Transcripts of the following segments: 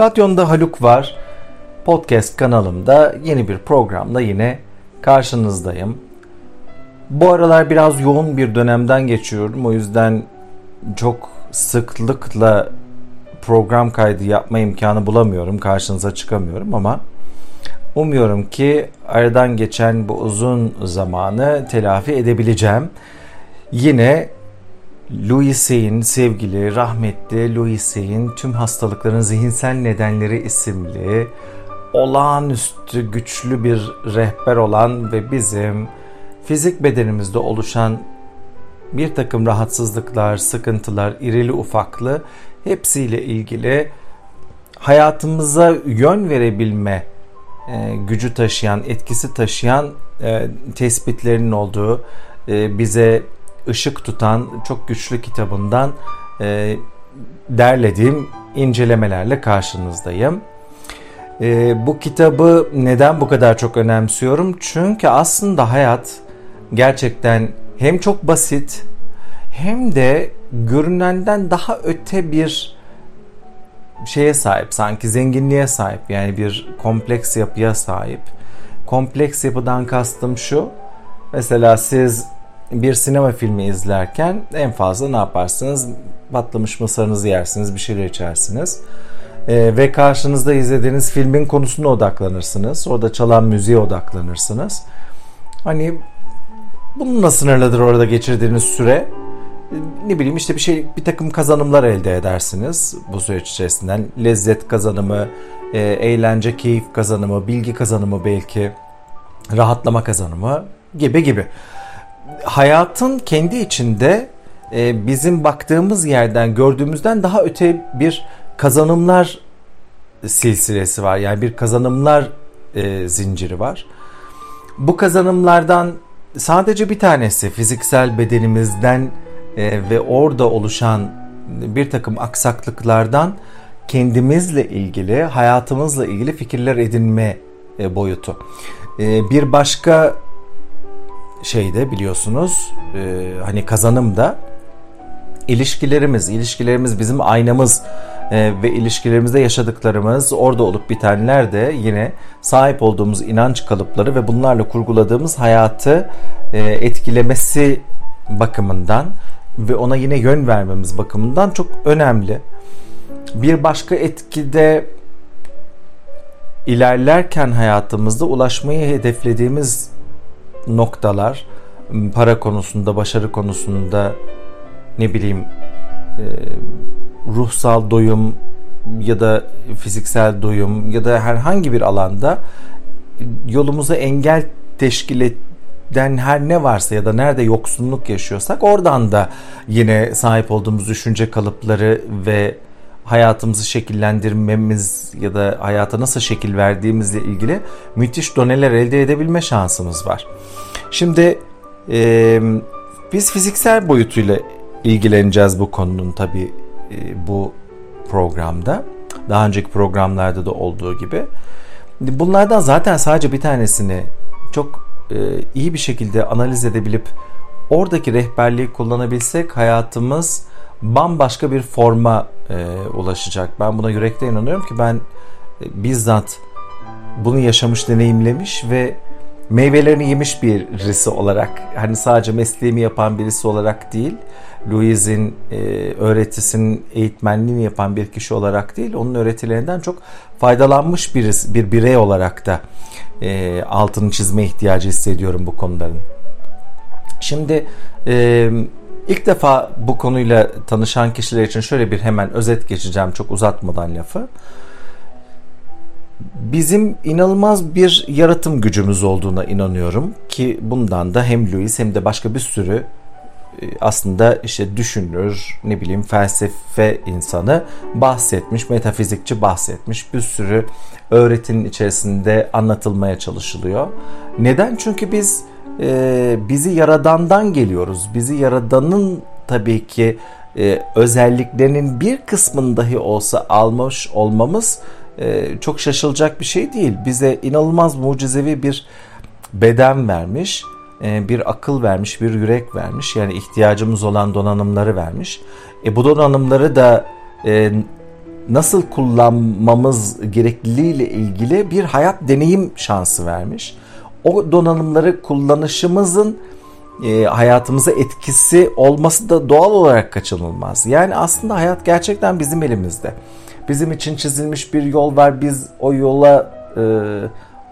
Radyonda Haluk var. Podcast kanalımda yeni bir programla yine karşınızdayım. Bu aralar biraz yoğun bir dönemden geçiyorum. O yüzden çok sıklıkla program kaydı yapma imkanı bulamıyorum. Karşınıza çıkamıyorum ama umuyorum ki aradan geçen bu uzun zamanı telafi edebileceğim. Yine Louis Sey'in sevgili, rahmetli Louis Sey'in Tüm Hastalıkların Zihinsel Nedenleri isimli olağanüstü güçlü bir rehber olan ve bizim fizik bedenimizde oluşan bir takım rahatsızlıklar, sıkıntılar, irili ufaklı hepsiyle ilgili hayatımıza yön verebilme e, gücü taşıyan, etkisi taşıyan e, tespitlerinin olduğu, e, bize ışık tutan çok güçlü kitabından e, derlediğim incelemelerle karşınızdayım. E, bu kitabı neden bu kadar çok önemsiyorum? Çünkü aslında hayat gerçekten hem çok basit hem de görünenden daha öte bir şeye sahip sanki zenginliğe sahip yani bir kompleks yapıya sahip. Kompleks yapıdan kastım şu. Mesela siz bir sinema filmi izlerken en fazla ne yaparsınız? Patlamış mısırınızı yersiniz, bir şeyler içersiniz. Ee, ve karşınızda izlediğiniz filmin konusuna odaklanırsınız. Orada çalan müziğe odaklanırsınız. Hani bununla sınırlıdır orada geçirdiğiniz süre. Ne bileyim işte bir şey bir takım kazanımlar elde edersiniz bu süreç içerisinden. Lezzet kazanımı, e, eğlence, keyif kazanımı, bilgi kazanımı belki, rahatlama kazanımı gibi gibi hayatın kendi içinde e, bizim baktığımız yerden gördüğümüzden daha öte bir kazanımlar silsilesi var. Yani bir kazanımlar e, zinciri var. Bu kazanımlardan sadece bir tanesi fiziksel bedenimizden e, ve orada oluşan bir takım aksaklıklardan kendimizle ilgili, hayatımızla ilgili fikirler edinme e, boyutu. E, bir başka şeyde biliyorsunuz e, hani kazanım da ilişkilerimiz, ilişkilerimiz bizim aynamız e, ve ilişkilerimizde yaşadıklarımız, orada olup bitenler de yine sahip olduğumuz inanç kalıpları ve bunlarla kurguladığımız hayatı e, etkilemesi bakımından ve ona yine yön vermemiz bakımından çok önemli. Bir başka etkide ilerlerken hayatımızda ulaşmayı hedeflediğimiz noktalar para konusunda, başarı konusunda ne bileyim e, ruhsal doyum ya da fiziksel doyum ya da herhangi bir alanda yolumuza engel teşkil eden her ne varsa ya da nerede yoksunluk yaşıyorsak oradan da yine sahip olduğumuz düşünce kalıpları ve hayatımızı şekillendirmemiz ya da hayata nasıl şekil verdiğimizle ilgili müthiş doneler elde edebilme şansımız var. Şimdi e, biz fiziksel boyutuyla ilgileneceğiz bu konunun tabi e, bu programda. Daha önceki programlarda da olduğu gibi. Bunlardan zaten sadece bir tanesini çok e, iyi bir şekilde analiz edebilip oradaki rehberliği kullanabilsek hayatımız bambaşka bir forma e, ulaşacak. Ben buna yürekten inanıyorum ki ben e, bizzat bunu yaşamış, deneyimlemiş ve meyvelerini yemiş birisi olarak hani sadece mesleğimi yapan birisi olarak değil Louise'in e, öğretisinin eğitmenliğini yapan bir kişi olarak değil onun öğretilerinden çok faydalanmış birisi, bir birey olarak da e, altını çizme ihtiyacı hissediyorum bu konuların. Şimdi e, ilk defa bu konuyla tanışan kişiler için şöyle bir hemen özet geçeceğim çok uzatmadan lafı bizim inanılmaz bir yaratım gücümüz olduğuna inanıyorum ki bundan da hem Louis hem de başka bir sürü e, aslında işte düşünür, ne bileyim felsefe insanı bahsetmiş, metafizikçi bahsetmiş. Bir sürü öğretinin içerisinde anlatılmaya çalışılıyor. Neden? Çünkü biz e, bizi yaradandan geliyoruz. Bizi yaradanın tabii ki e, özelliklerinin bir kısmını dahi olsa almış olmamız e, çok şaşılacak bir şey değil. Bize inanılmaz mucizevi bir beden vermiş, e, bir akıl vermiş, bir yürek vermiş. Yani ihtiyacımız olan donanımları vermiş. E, bu donanımları da e, nasıl kullanmamız gerekliliğiyle ilgili bir hayat deneyim şansı vermiş. O donanımları kullanışımızın e, hayatımıza etkisi olması da doğal olarak kaçınılmaz. Yani aslında hayat gerçekten bizim elimizde. Bizim için çizilmiş bir yol var. Biz o yola e,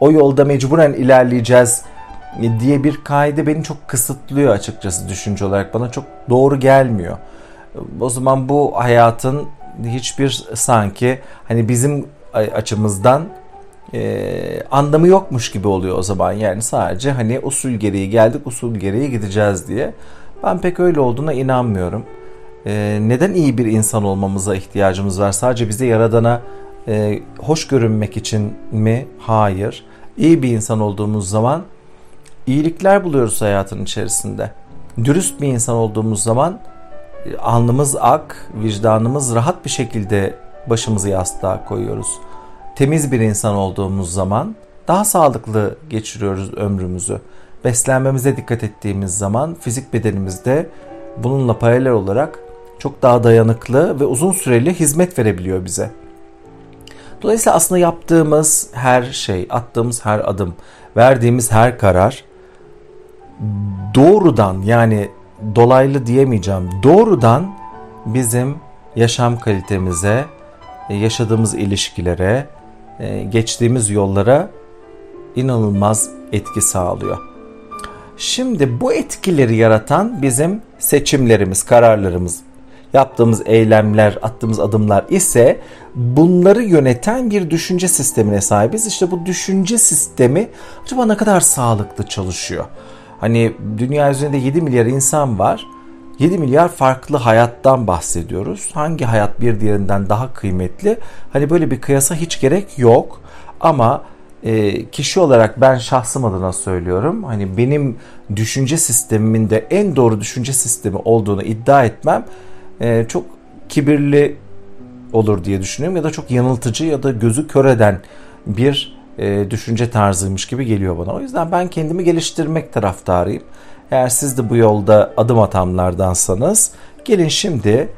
o yolda mecburen ilerleyeceğiz diye bir kaide beni çok kısıtlıyor açıkçası düşünce olarak. Bana çok doğru gelmiyor. O zaman bu hayatın hiçbir sanki hani bizim açımızdan e, anlamı yokmuş gibi oluyor o zaman. Yani sadece hani usul gereği geldik usul gereği gideceğiz diye. Ben pek öyle olduğuna inanmıyorum. E, neden iyi bir insan olmamıza ihtiyacımız var? Sadece bize yaradana e, hoş görünmek için mi? Hayır. İyi bir insan olduğumuz zaman iyilikler buluyoruz hayatın içerisinde. Dürüst bir insan olduğumuz zaman e, alnımız ak, vicdanımız rahat bir şekilde başımızı yastığa koyuyoruz. Temiz bir insan olduğumuz zaman daha sağlıklı geçiriyoruz ömrümüzü. Beslenmemize dikkat ettiğimiz zaman fizik bedenimizde bununla paralel olarak çok daha dayanıklı ve uzun süreli hizmet verebiliyor bize. Dolayısıyla aslında yaptığımız her şey, attığımız her adım, verdiğimiz her karar doğrudan yani dolaylı diyemeyeceğim. Doğrudan bizim yaşam kalitemize, yaşadığımız ilişkilere, geçtiğimiz yollara inanılmaz etki sağlıyor. Şimdi bu etkileri yaratan bizim seçimlerimiz, kararlarımız, yaptığımız eylemler, attığımız adımlar ise bunları yöneten bir düşünce sistemine sahibiz. İşte bu düşünce sistemi acaba ne kadar sağlıklı çalışıyor? Hani dünya üzerinde 7 milyar insan var. 7 milyar farklı hayattan bahsediyoruz. Hangi hayat bir diğerinden daha kıymetli? Hani böyle bir kıyasa hiç gerek yok. Ama e, kişi olarak ben şahsım adına söylüyorum. Hani benim düşünce sistemimin de en doğru düşünce sistemi olduğunu iddia etmem e, çok kibirli olur diye düşünüyorum ya da çok yanıltıcı ya da gözü kör eden bir e, düşünce tarzıymış gibi geliyor bana. O yüzden ben kendimi geliştirmek taraftarıyım. Eğer siz de bu yolda adım atanlardansanız gelin şimdi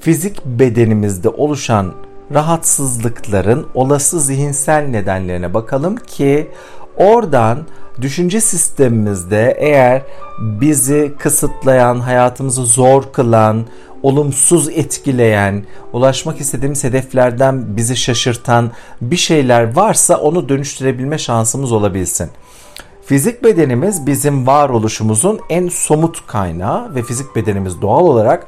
fizik bedenimizde oluşan rahatsızlıkların olası zihinsel nedenlerine bakalım ki oradan düşünce sistemimizde eğer bizi kısıtlayan, hayatımızı zor kılan, olumsuz etkileyen, ulaşmak istediğimiz hedeflerden bizi şaşırtan bir şeyler varsa onu dönüştürebilme şansımız olabilsin. Fizik bedenimiz bizim varoluşumuzun en somut kaynağı ve fizik bedenimiz doğal olarak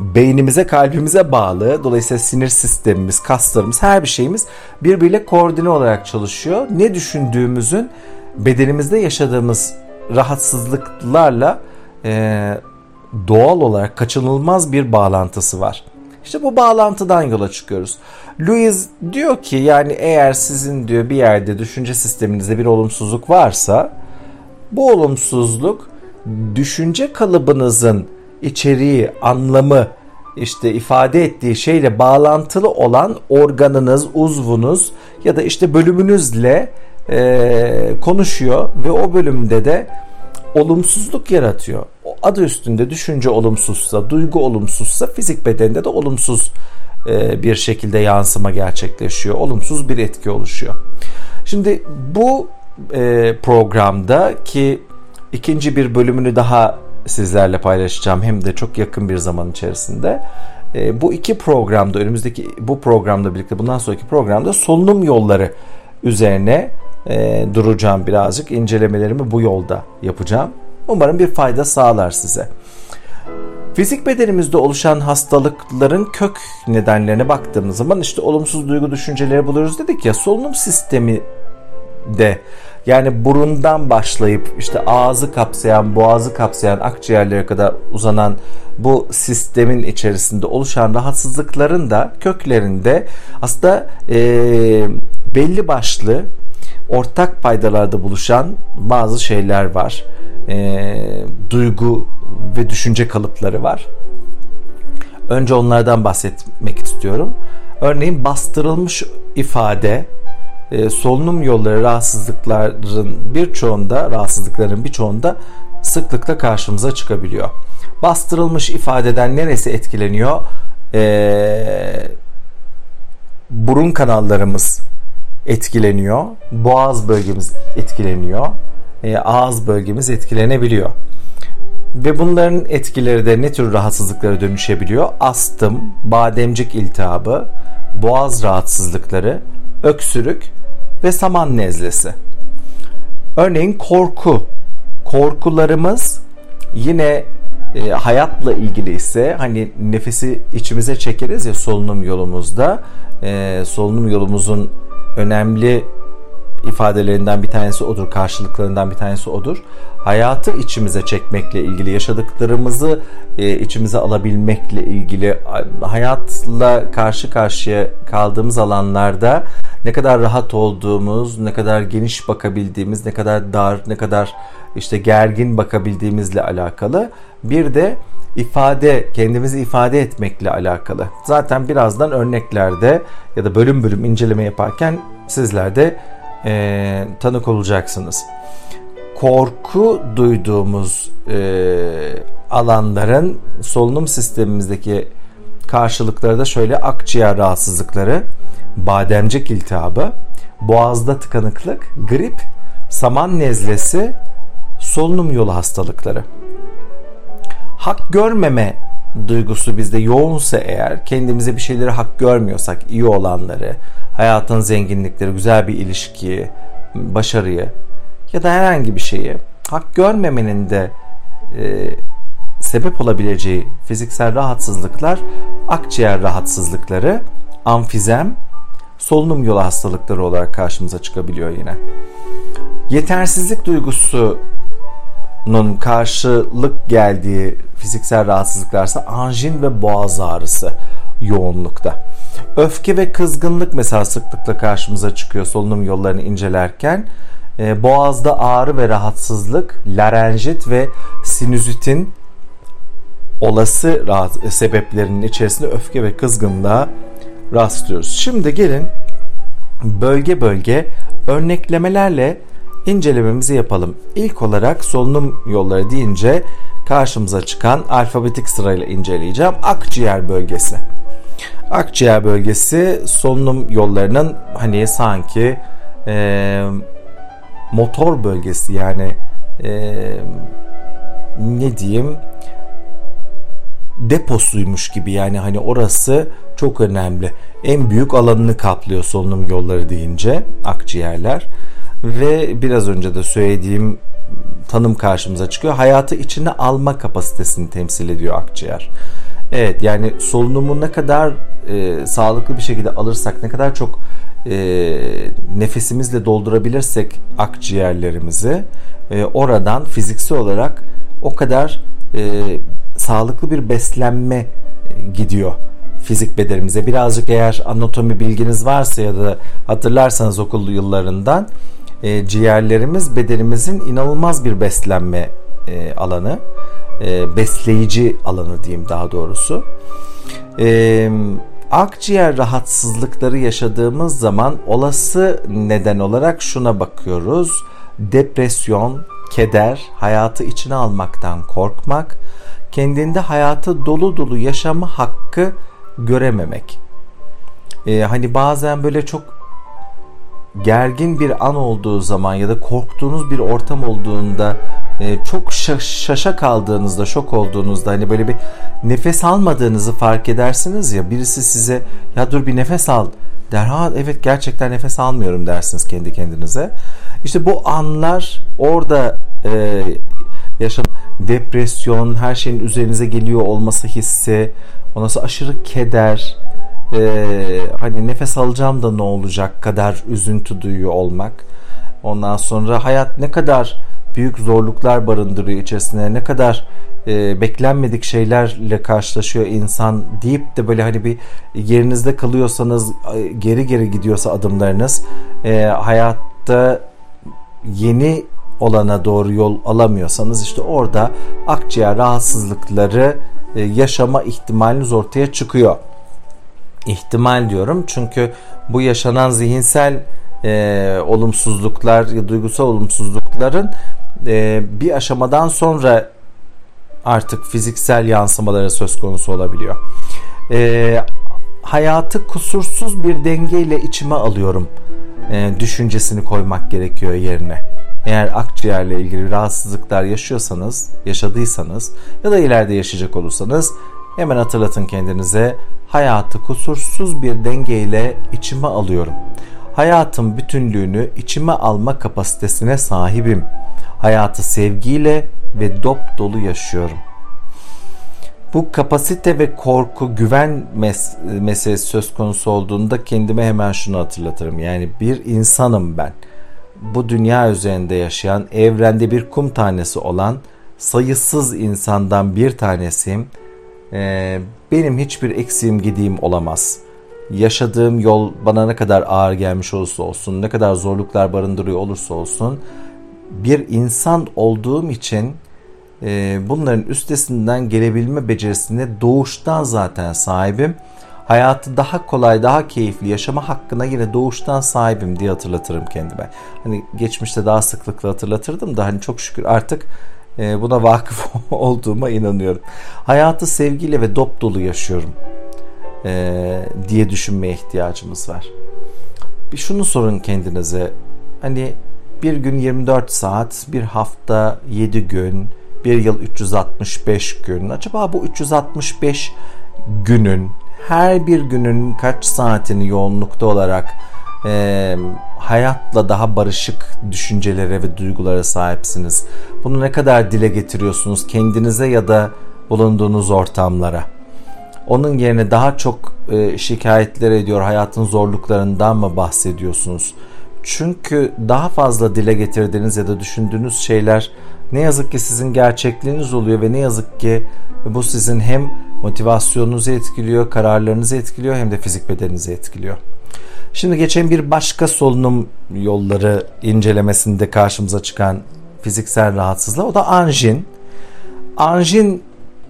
beynimize, kalbimize bağlı. Dolayısıyla sinir sistemimiz, kaslarımız, her bir şeyimiz birbiriyle koordine olarak çalışıyor. Ne düşündüğümüzün bedenimizde yaşadığımız rahatsızlıklarla e, doğal olarak kaçınılmaz bir bağlantısı var. İşte bu bağlantıdan yola çıkıyoruz. Louis diyor ki yani eğer sizin diyor bir yerde düşünce sisteminizde bir olumsuzluk varsa bu olumsuzluk düşünce kalıbınızın içeriği, anlamı, işte ifade ettiği şeyle bağlantılı olan organınız, uzvunuz ya da işte bölümünüzle e, konuşuyor ve o bölümde de olumsuzluk yaratıyor. O adı üstünde düşünce olumsuzsa, duygu olumsuzsa fizik bedende de olumsuz e, bir şekilde yansıma gerçekleşiyor. Olumsuz bir etki oluşuyor. Şimdi bu e, programda ki ikinci bir bölümünü daha sizlerle paylaşacağım hem de çok yakın bir zaman içerisinde. E, bu iki programda önümüzdeki bu programda birlikte bundan sonraki programda solunum yolları üzerine e, duracağım birazcık. incelemelerimi bu yolda yapacağım. Umarım bir fayda sağlar size. Fizik bedenimizde oluşan hastalıkların kök nedenlerine baktığımız zaman işte olumsuz duygu düşünceleri buluyoruz dedik ya solunum sistemi de yani burundan başlayıp işte ağzı kapsayan, boğazı kapsayan, akciğerlere kadar uzanan bu sistemin içerisinde oluşan rahatsızlıkların da köklerinde aslında e, belli başlı ortak paydalarda buluşan bazı şeyler var. E, duygu ve düşünce kalıpları var. Önce onlardan bahsetmek istiyorum. Örneğin bastırılmış ifade, e, solunum yolları rahatsızlıkların birçoğunda, rahatsızlıkların birçoğunda sıklıkla karşımıza çıkabiliyor. Bastırılmış ifadeden neresi etkileniyor? E, burun kanallarımız etkileniyor. Boğaz bölgemiz etkileniyor. E, ağız bölgemiz etkilenebiliyor. Ve bunların etkileri de ne tür rahatsızlıklara dönüşebiliyor? Astım, bademcik iltihabı, boğaz rahatsızlıkları, öksürük ve saman nezlesi. Örneğin korku. Korkularımız yine e, hayatla ilgili ise hani nefesi içimize çekeriz ya solunum yolumuzda. E, solunum yolumuzun önemli ifadelerinden bir tanesi odur, karşılıklarından bir tanesi odur. Hayatı içimize çekmekle ilgili, yaşadıklarımızı e, içimize alabilmekle ilgili, hayatla karşı karşıya kaldığımız alanlarda ne kadar rahat olduğumuz, ne kadar geniş bakabildiğimiz, ne kadar dar, ne kadar işte gergin bakabildiğimizle alakalı. Bir de ifade, kendimizi ifade etmekle alakalı. Zaten birazdan örneklerde ya da bölüm bölüm inceleme yaparken sizler de e, tanık olacaksınız. Korku duyduğumuz e, alanların solunum sistemimizdeki karşılıkları da şöyle akciğer rahatsızlıkları, bademcik iltihabı, boğazda tıkanıklık, grip, saman nezlesi, solunum yolu hastalıkları. Hak görmeme duygusu bizde yoğunsa eğer kendimize bir şeyleri hak görmüyorsak iyi olanları, hayatın zenginlikleri, güzel bir ilişkiyi, başarıyı ya da herhangi bir şeyi hak görmemenin de e, sebep olabileceği fiziksel rahatsızlıklar akciğer rahatsızlıkları, amfizem, solunum yolu hastalıkları olarak karşımıza çıkabiliyor yine. Yetersizlik duygusunun karşılık geldiği fiziksel rahatsızlıklarsa anjin ve boğaz ağrısı yoğunlukta. Öfke ve kızgınlık mesela sıklıkla karşımıza çıkıyor solunum yollarını incelerken. E, boğazda ağrı ve rahatsızlık, larenjit ve sinüzitin olası rahat, sebeplerinin içerisinde öfke ve kızgınlığa rastlıyoruz. Şimdi gelin bölge bölge örneklemelerle incelememizi yapalım. İlk olarak solunum yolları deyince karşımıza çıkan alfabetik sırayla inceleyeceğim. Akciğer bölgesi. Akciğer bölgesi solunum yollarının hani sanki e, motor bölgesi yani e, ne diyeyim deposuymuş gibi yani hani orası çok önemli. En büyük alanını kaplıyor solunum yolları deyince akciğerler ve biraz önce de söylediğim tanım karşımıza çıkıyor. Hayatı içine alma kapasitesini temsil ediyor akciğer. Evet yani solunumu ne kadar e, sağlıklı bir şekilde alırsak, ne kadar çok e, nefesimizle doldurabilirsek akciğerlerimizi e, oradan fiziksel olarak o kadar e, sağlıklı bir beslenme e, gidiyor fizik bedenimize. Birazcık eğer anatomi bilginiz varsa ya da hatırlarsanız okul yıllarından e, ciğerlerimiz bedenimizin inanılmaz bir beslenme e, alanı. E, besleyici alanı diyeyim daha doğrusu. E, akciğer rahatsızlıkları yaşadığımız zaman olası neden olarak şuna bakıyoruz. Depresyon, keder, hayatı içine almaktan korkmak, kendinde hayatı dolu dolu yaşama hakkı görememek. Ee, hani bazen böyle çok gergin bir an olduğu zaman ya da korktuğunuz bir ortam olduğunda e, çok şaşa kaldığınızda, şok olduğunuzda hani böyle bir nefes almadığınızı fark edersiniz ya birisi size ya dur bir nefes al der. Ha evet gerçekten nefes almıyorum dersiniz kendi kendinize. İşte bu anlar orada e, yaşam depresyon, her şeyin üzerinize geliyor olması hissi, ondan sonra aşırı keder, e, hani nefes alacağım da ne olacak kadar üzüntü duyuyor olmak. Ondan sonra hayat ne kadar büyük zorluklar barındırıyor içerisinde, ne kadar e, beklenmedik şeylerle karşılaşıyor insan deyip de böyle hani bir yerinizde kalıyorsanız geri geri gidiyorsa adımlarınız e, hayatta yeni olana doğru yol alamıyorsanız işte orada akciğer rahatsızlıkları e, yaşama ihtimaliniz ortaya çıkıyor. İhtimal diyorum çünkü bu yaşanan zihinsel e, olumsuzluklar, ya duygusal olumsuzlukların e, bir aşamadan sonra artık fiziksel yansımaları söz konusu olabiliyor. E, hayatı kusursuz bir dengeyle içime alıyorum e, düşüncesini koymak gerekiyor yerine. Eğer akciğerle ilgili rahatsızlıklar yaşıyorsanız, yaşadıysanız ya da ileride yaşayacak olursanız hemen hatırlatın kendinize hayatı kusursuz bir dengeyle içime alıyorum. Hayatın bütünlüğünü içime alma kapasitesine sahibim. Hayatı sevgiyle ve dop dolu yaşıyorum. Bu kapasite ve korku, güven mes meselesi söz konusu olduğunda kendime hemen şunu hatırlatırım. Yani bir insanım ben. Bu dünya üzerinde yaşayan, evrende bir kum tanesi olan sayısız insandan bir tanesiyim. Ee, benim hiçbir eksiğim gidiğim olamaz. Yaşadığım yol bana ne kadar ağır gelmiş olursa olsun, ne kadar zorluklar barındırıyor olursa olsun, bir insan olduğum için e, bunların üstesinden gelebilme becerisine doğuştan zaten sahibim. Hayatı daha kolay, daha keyifli yaşama hakkına yine doğuştan sahibim diye hatırlatırım kendime. Hani geçmişte daha sıklıkla hatırlatırdım da hani çok şükür artık e, buna vakıf olduğuma inanıyorum. Hayatı sevgiyle ve dop dolu yaşıyorum e, diye düşünmeye ihtiyacımız var. Bir şunu sorun kendinize. Hani bir gün 24 saat, bir hafta 7 gün, bir yıl 365 gün. Acaba bu 365 günün her bir günün kaç saatini yoğunlukta olarak e, hayatla daha barışık düşüncelere ve duygulara sahipsiniz? Bunu ne kadar dile getiriyorsunuz kendinize ya da bulunduğunuz ortamlara? Onun yerine daha çok e, şikayetler ediyor, hayatın zorluklarından mı bahsediyorsunuz? Çünkü daha fazla dile getirdiğiniz ya da düşündüğünüz şeyler ne yazık ki sizin gerçekliğiniz oluyor ve ne yazık ki bu sizin hem motivasyonunuzu etkiliyor, kararlarınızı etkiliyor hem de fizik bedeninizi etkiliyor. Şimdi geçen bir başka solunum yolları incelemesinde karşımıza çıkan fiziksel rahatsızlık o da anjin. Anjin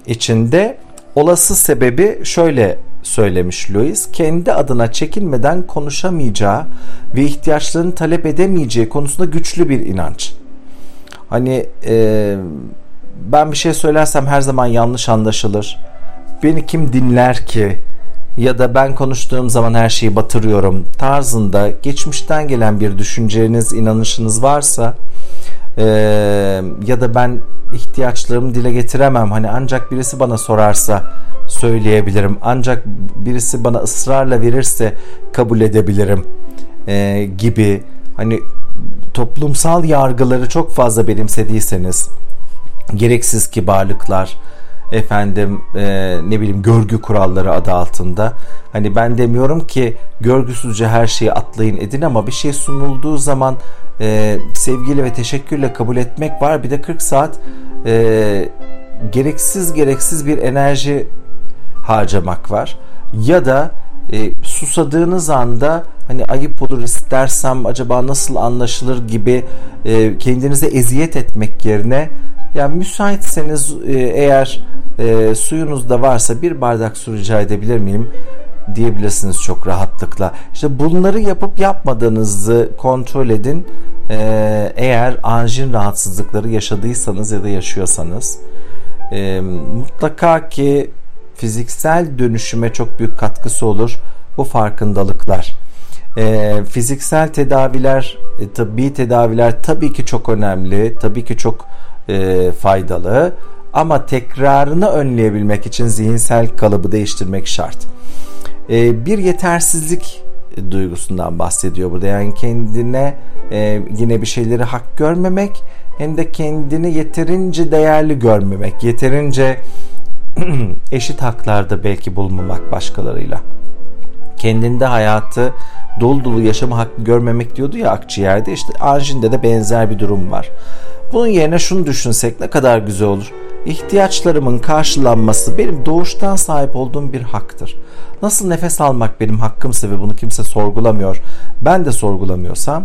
içinde olası sebebi şöyle söylemiş Louis. Kendi adına çekinmeden konuşamayacağı ve ihtiyaçlarını talep edemeyeceği konusunda güçlü bir inanç. Hani e, ben bir şey söylersem her zaman yanlış anlaşılır. Beni kim dinler ki? Ya da ben konuştuğum zaman her şeyi batırıyorum tarzında geçmişten gelen bir düşünceniz, inanışınız varsa e, ya da ben ihtiyaçlarımı dile getiremem. Hani ancak birisi bana sorarsa söyleyebilirim. Ancak birisi bana ısrarla verirse kabul edebilirim e, gibi. Hani toplumsal yargıları çok fazla benimsediyseniz gereksiz kibarlıklar efendim e, ne bileyim görgü kuralları adı altında. Hani ben demiyorum ki görgüsüzce her şeyi atlayın edin ama bir şey sunulduğu zaman e, sevgiyle ve teşekkürle kabul etmek var. Bir de 40 saat e, gereksiz gereksiz bir enerji harcamak var. Ya da e, susadığınız anda hani ayıp olur istersem acaba nasıl anlaşılır gibi e, kendinize eziyet etmek yerine yani müsaitseniz e, eğer e, suyunuz da varsa bir bardak su rica edebilir miyim diyebilirsiniz çok rahatlıkla. İşte bunları yapıp yapmadığınızı kontrol edin. E, eğer anjin rahatsızlıkları yaşadıysanız ya da yaşıyorsanız e, mutlaka ki fiziksel dönüşüme çok büyük katkısı olur bu farkındalıklar. E, fiziksel tedaviler, e, tıbbi tedaviler tabii ki çok önemli, tabii ki çok e, faydalı ama tekrarını önleyebilmek için zihinsel kalıbı değiştirmek şart. E, bir yetersizlik duygusundan bahsediyor burada. Yani kendine e, yine bir şeyleri hak görmemek hem de kendini yeterince değerli görmemek, yeterince eşit haklarda belki bulunmamak başkalarıyla. Kendinde hayatı dolu dolu yaşama hakkı görmemek diyordu ya akciğerde işte anjinde de benzer bir durum var. Bunun yerine şunu düşünsek ne kadar güzel olur. İhtiyaçlarımın karşılanması benim doğuştan sahip olduğum bir haktır. Nasıl nefes almak benim hakkımsa ve bunu kimse sorgulamıyor, ben de sorgulamıyorsam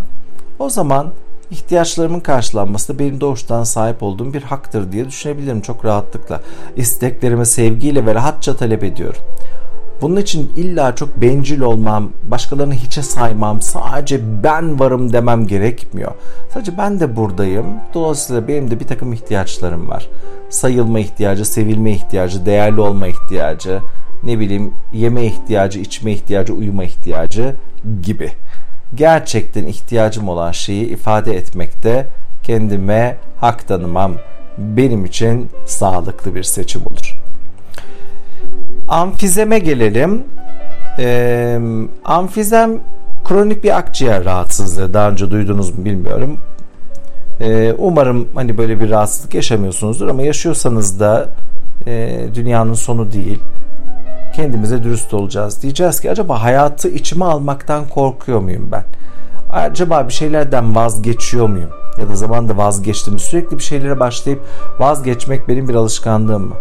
o zaman ihtiyaçlarımın karşılanması da benim doğuştan sahip olduğum bir haktır diye düşünebilirim çok rahatlıkla. İsteklerimi sevgiyle ve rahatça talep ediyorum. Bunun için illa çok bencil olmam, başkalarını hiçe saymam, sadece ben varım demem gerekmiyor. Sadece ben de buradayım. Dolayısıyla benim de bir takım ihtiyaçlarım var. Sayılma ihtiyacı, sevilme ihtiyacı, değerli olma ihtiyacı, ne bileyim yeme ihtiyacı, içme ihtiyacı, uyuma ihtiyacı gibi. Gerçekten ihtiyacım olan şeyi ifade etmekte kendime hak tanımam benim için sağlıklı bir seçim olur. Amfizeme gelelim. Ee, amfizem kronik bir akciğer rahatsızlığı. Daha önce duydunuz mu bilmiyorum. Ee, umarım hani böyle bir rahatsızlık yaşamıyorsunuzdur ama yaşıyorsanız da e, dünyanın sonu değil. Kendimize dürüst olacağız. Diyeceğiz ki acaba hayatı içime almaktan korkuyor muyum ben? Acaba bir şeylerden vazgeçiyor muyum? Ya da zamanda vazgeçtim. Sürekli bir şeylere başlayıp vazgeçmek benim bir alışkanlığım mı?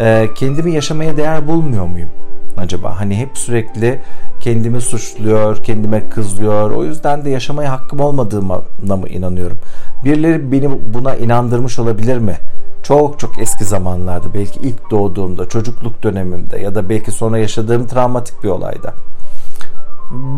Ee, kendimi yaşamaya değer bulmuyor muyum? acaba? Hani hep sürekli kendimi suçluyor, kendime kızıyor. O yüzden de yaşamaya hakkım olmadığına mı inanıyorum? Birileri beni buna inandırmış olabilir mi? Çok çok eski zamanlarda belki ilk doğduğumda, çocukluk dönemimde ya da belki sonra yaşadığım travmatik bir olayda.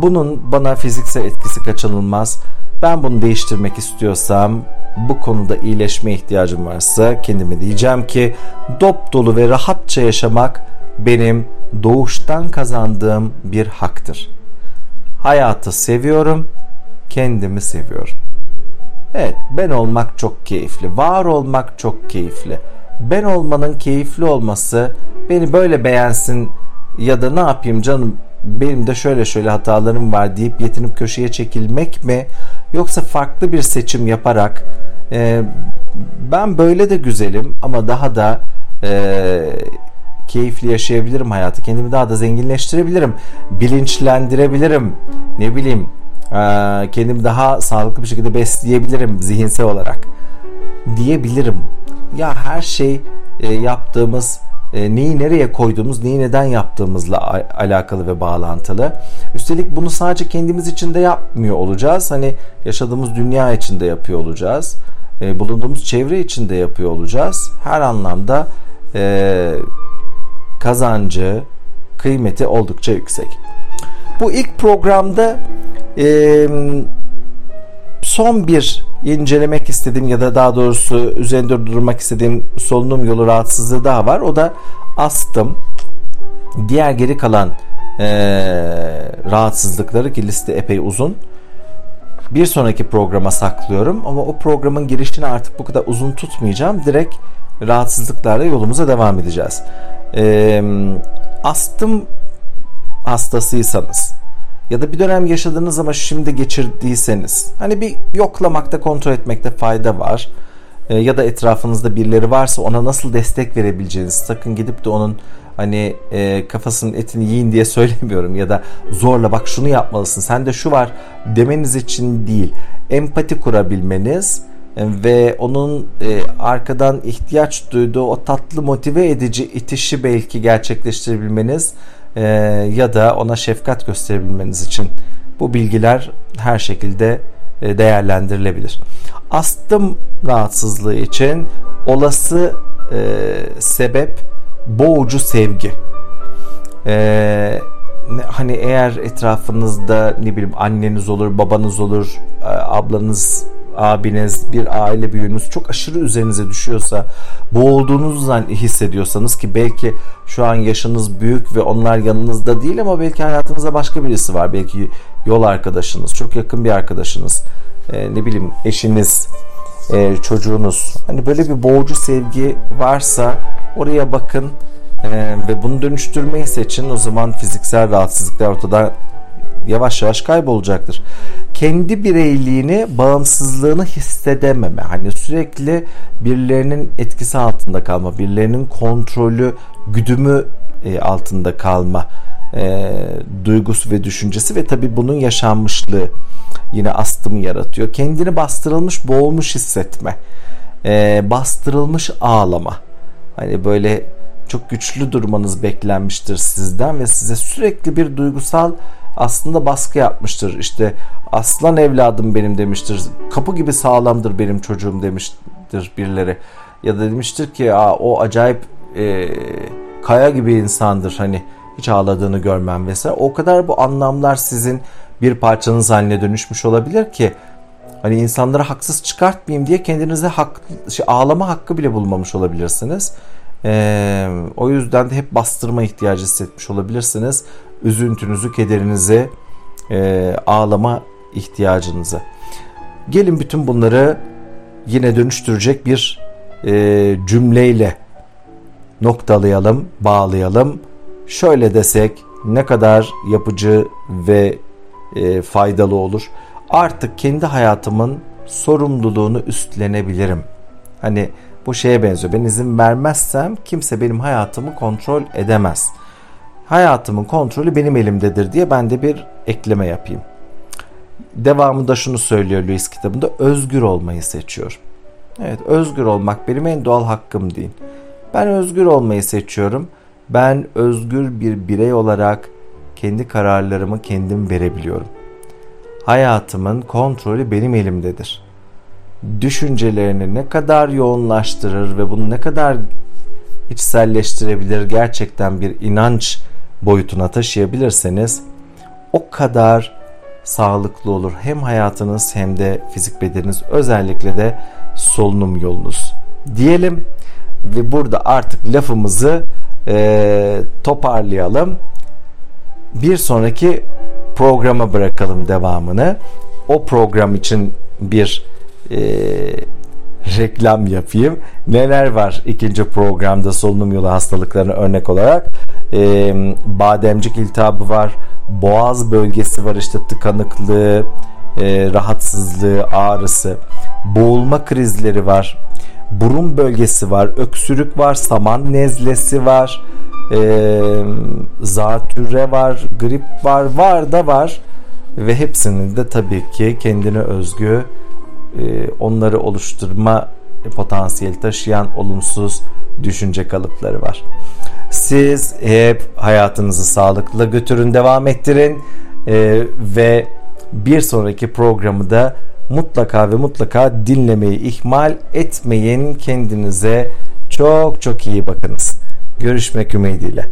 Bunun bana fiziksel etkisi kaçınılmaz. Ben bunu değiştirmek istiyorsam bu konuda iyileşme ihtiyacım varsa kendime diyeceğim ki dop dolu ve rahatça yaşamak benim doğuştan kazandığım bir haktır. Hayatı seviyorum, kendimi seviyorum. Evet, ben olmak çok keyifli, var olmak çok keyifli. Ben olmanın keyifli olması beni böyle beğensin ya da ne yapayım canım benim de şöyle şöyle hatalarım var deyip yetinip köşeye çekilmek mi yoksa farklı bir seçim yaparak e, ben böyle de güzelim ama daha da e, keyifli yaşayabilirim hayatı. Kendimi daha da zenginleştirebilirim. Bilinçlendirebilirim. Ne bileyim kendimi daha sağlıklı bir şekilde besleyebilirim zihinsel olarak diyebilirim. Ya her şey e, yaptığımız e, neyi nereye koyduğumuz, neyi neden yaptığımızla alakalı ve bağlantılı. Üstelik bunu sadece kendimiz için de yapmıyor olacağız. Hani yaşadığımız dünya için de yapıyor olacağız. E, bulunduğumuz çevre için de yapıyor olacağız. Her anlamda kazancı, kıymeti oldukça yüksek. Bu ilk programda e, son bir incelemek istediğim ya da daha doğrusu üzerinde durmak istediğim solunum yolu rahatsızlığı daha var. O da astım. Diğer geri kalan e, rahatsızlıkları ki liste epey uzun. Bir sonraki programa saklıyorum ama o programın girişini artık bu kadar uzun tutmayacağım. Direkt rahatsızlıklarla yolumuza devam edeceğiz e, astım hastasıysanız ya da bir dönem yaşadığınız ama şimdi geçirdiyseniz hani bir yoklamakta kontrol etmekte fayda var. E, ya da etrafınızda birileri varsa ona nasıl destek verebileceğiniz sakın gidip de onun hani e, kafasının etini yiyin diye söylemiyorum ya da zorla bak şunu yapmalısın sen de şu var demeniz için değil. Empati kurabilmeniz ve onun e, arkadan ihtiyaç duyduğu o tatlı motive edici itişi belki gerçekleştirebilmeniz e, ya da ona şefkat gösterebilmeniz için bu bilgiler her şekilde e, değerlendirilebilir. Astım rahatsızlığı için olası e, sebep boğucu sevgi. E, hani eğer etrafınızda ne bileyim anneniz olur, babanız olur, e, ablanız abiniz, bir aile büyüğünüz çok aşırı üzerinize düşüyorsa, boğulduğunuzu hissediyorsanız ki belki şu an yaşınız büyük ve onlar yanınızda değil ama belki hayatınızda başka birisi var. Belki yol arkadaşınız, çok yakın bir arkadaşınız, e, ne bileyim eşiniz, e, çocuğunuz. Hani böyle bir boğucu sevgi varsa oraya bakın e, ve bunu dönüştürmeyi seçin. O zaman fiziksel rahatsızlıklar ortadan yavaş yavaş kaybolacaktır. Kendi bireyliğini, bağımsızlığını hissedememe, hani sürekli birilerinin etkisi altında kalma, birilerinin kontrolü, güdümü e, altında kalma e, duygusu ve düşüncesi ve tabi bunun yaşanmışlığı yine astımı yaratıyor. Kendini bastırılmış, boğulmuş hissetme, e, bastırılmış ağlama. Hani böyle çok güçlü durmanız beklenmiştir sizden ve size sürekli bir duygusal aslında baskı yapmıştır. İşte aslan evladım benim demiştir. Kapı gibi sağlamdır benim çocuğum demiştir birileri. Ya da demiştir ki Aa, o acayip e, kaya gibi insandır hani hiç ağladığını görmem vesaire. O kadar bu anlamlar sizin bir parçanız haline dönüşmüş olabilir ki hani insanları haksız çıkartmayayım diye kendinize hak, şey, ağlama hakkı bile bulmamış olabilirsiniz. Ee, o yüzden de hep bastırma ihtiyacı hissetmiş olabilirsiniz. Üzüntünüzü, kederinizi, e, ağlama ihtiyacınızı. Gelin bütün bunları yine dönüştürecek bir e, cümleyle noktalayalım, bağlayalım. Şöyle desek ne kadar yapıcı ve e, faydalı olur. Artık kendi hayatımın sorumluluğunu üstlenebilirim. Hani bu şeye benziyor. Ben izin vermezsem kimse benim hayatımı kontrol edemez. Hayatımın kontrolü benim elimdedir diye ben de bir ekleme yapayım. Devamında şunu söylüyor Lewis kitabında özgür olmayı seçiyorum. Evet özgür olmak benim en doğal hakkım değil. Ben özgür olmayı seçiyorum. Ben özgür bir birey olarak kendi kararlarımı kendim verebiliyorum. Hayatımın kontrolü benim elimdedir. Düşüncelerini ne kadar yoğunlaştırır ve bunu ne kadar içselleştirebilir gerçekten bir inanç boyutuna taşıyabilirseniz o kadar sağlıklı olur. Hem hayatınız hem de fizik bedeniniz özellikle de solunum yolunuz. Diyelim ve burada artık lafımızı e, toparlayalım. Bir sonraki programa bırakalım devamını. O program için bir e, reklam yapayım. Neler var ikinci programda solunum yolu hastalıklarına örnek olarak? E, bademcik iltihabı var, boğaz bölgesi var işte tıkanıklığı, e, rahatsızlığı, ağrısı, boğulma krizleri var, burun bölgesi var, öksürük var, saman nezlesi var, e, zatürre var, grip var, var da var ve hepsinin de tabii ki kendine özgü e, onları oluşturma potansiyeli taşıyan olumsuz düşünce kalıpları var. Siz hep hayatınızı sağlıklı götürün, devam ettirin e, ve bir sonraki programı da mutlaka ve mutlaka dinlemeyi ihmal etmeyin. Kendinize çok çok iyi bakınız. Görüşmek ümidiyle.